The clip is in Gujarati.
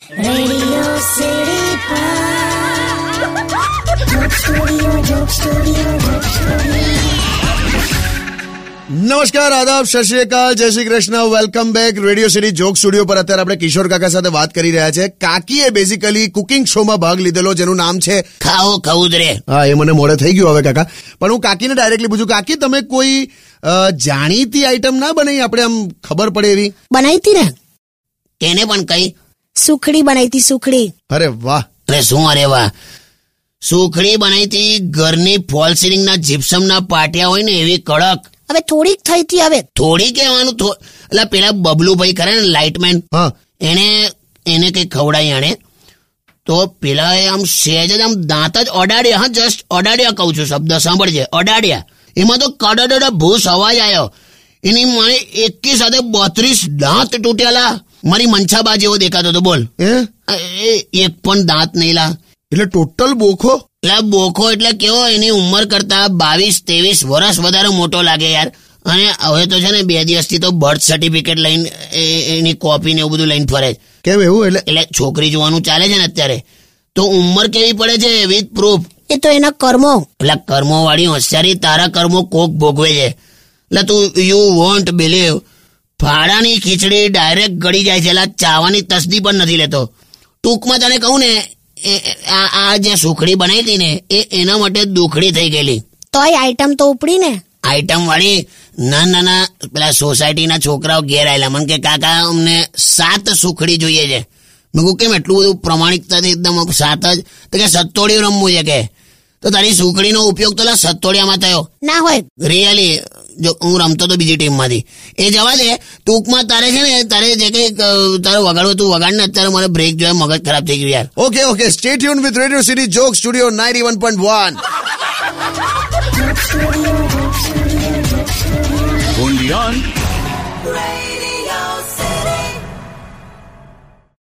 નમસ્કાર આદાબ સત શ્રી અકાલ જય Shri Krishna welcome back radio city joke studio પર અત્યારે આપણે કિશોર કાકા સાથે વાત કરી રહ્યા છે. કાકીએ બેઝિકલી કુકિંગ શોમાં ભાગ લીધેલો જેનું નામ છે ખાઓ ખઉદરે. હા એ મને મોડે થઈ ગયું હવે કાકા. પણ હું કાકીને ડાયરેક્ટલી પૂછું કાકી તમે કોઈ જાણીતી આઈટમ ના બનાવી આપણે આમ ખબર પડે એવી. બનાવી હતી ને તેને પણ કઈ સુખડી બનાવી હતી સુખડી. અરે વાહ. અરે શું અરે વાહ. સુખડી બનાવી હતી ઘરની ફોલ સીલિંગ ના જીપ્સમ ના પાટિયા હોય ને એવી કડક. હવે થોડીક થઈ હતી હવે. થોડી કહેવાનું એટલે પેલા બબલુભાઈ કરે ને લાઇટમેન. હા. એને એને કઈ ખવડાવી આણે. તો પેલા આમ સહેજ જ આમ દાંત જ અડાડ્યા. હા જસ્ટ અડાડ્યા કહું છું શબ્દ સાંભળજે. અડાડ્યા. એમાં તો કડડ ભૂસ અવાજ આવ્યો એની મને એકી સાથે બત્રીસ દાંત તૂટેલા મારી મંછાબા જેવો દેખાતો હતો બોલ. એક પણ દાંત નહીં લા એટલે ટોટલ બોખો? એટલે બોખો એટલે કેવો એની ઉંમર કરતા બાવીસ ત્રેવીસ વર્ષ વધારે મોટો લાગે યાર. અને હવે તો છે ને બે દિવસથી તો બર્થ સર્ટિફિકેટ લઈને એની કોપી ને એવું બધું લઈને ફરે. કેમ એવું? એટલે એટલે છોકરી જોવાનું ચાલે છે ને અત્યારે. તો ઉંમર કેવી પડે છે વિથ પ્રૂફ એ તો એના કર્મો. એટલે કર્મો વાળી હોશિયારી તારા કર્મો કોક ભોગવે છે. એટલે તું યુ વોન્ટ બિલીવ ફાડાની ખીચડી ડાયરેક્ટ ગળી જાય છે એટલે ચાવાની તસદી પણ નથી લેતો. ટૂંકમાં તને કહું ને આ આ જે સુખડી બનાવી હતી ને એ એના માટે દુખડી થઈ ગયેલી. તોય આઈટમ તો ઉપડી ને. આઈટમ વાળી નાના નાના પેલા સોસાયટીના છોકરાઓ ઘેર આવેલા. મને કે કાકા અમને સાત સુખડી જોઈએ છે. મેં કહું કેમ એટલું બધું પ્રમાણિકતાથી એકદમ સાત જ? તો કે સત્તોડિયું રમવું છે કે. તો તારી સુખડીનો ઉપયોગ તો સત્તોડિયામાં થયો. ના હોય. રિયલી જો હું રમતો તો બીજી ટીમમાંથી. એ જવા દે ટૂંકમાં તારે છે ને તારે જે કંઈ તારે વગાડવું તું વગાડ ને અત્યારે મને બ્રેક જોયા મગજ ખરાબ થઈ ગયું યાર. Okay okay stay tune with radio city joke studio ninety one point one only on.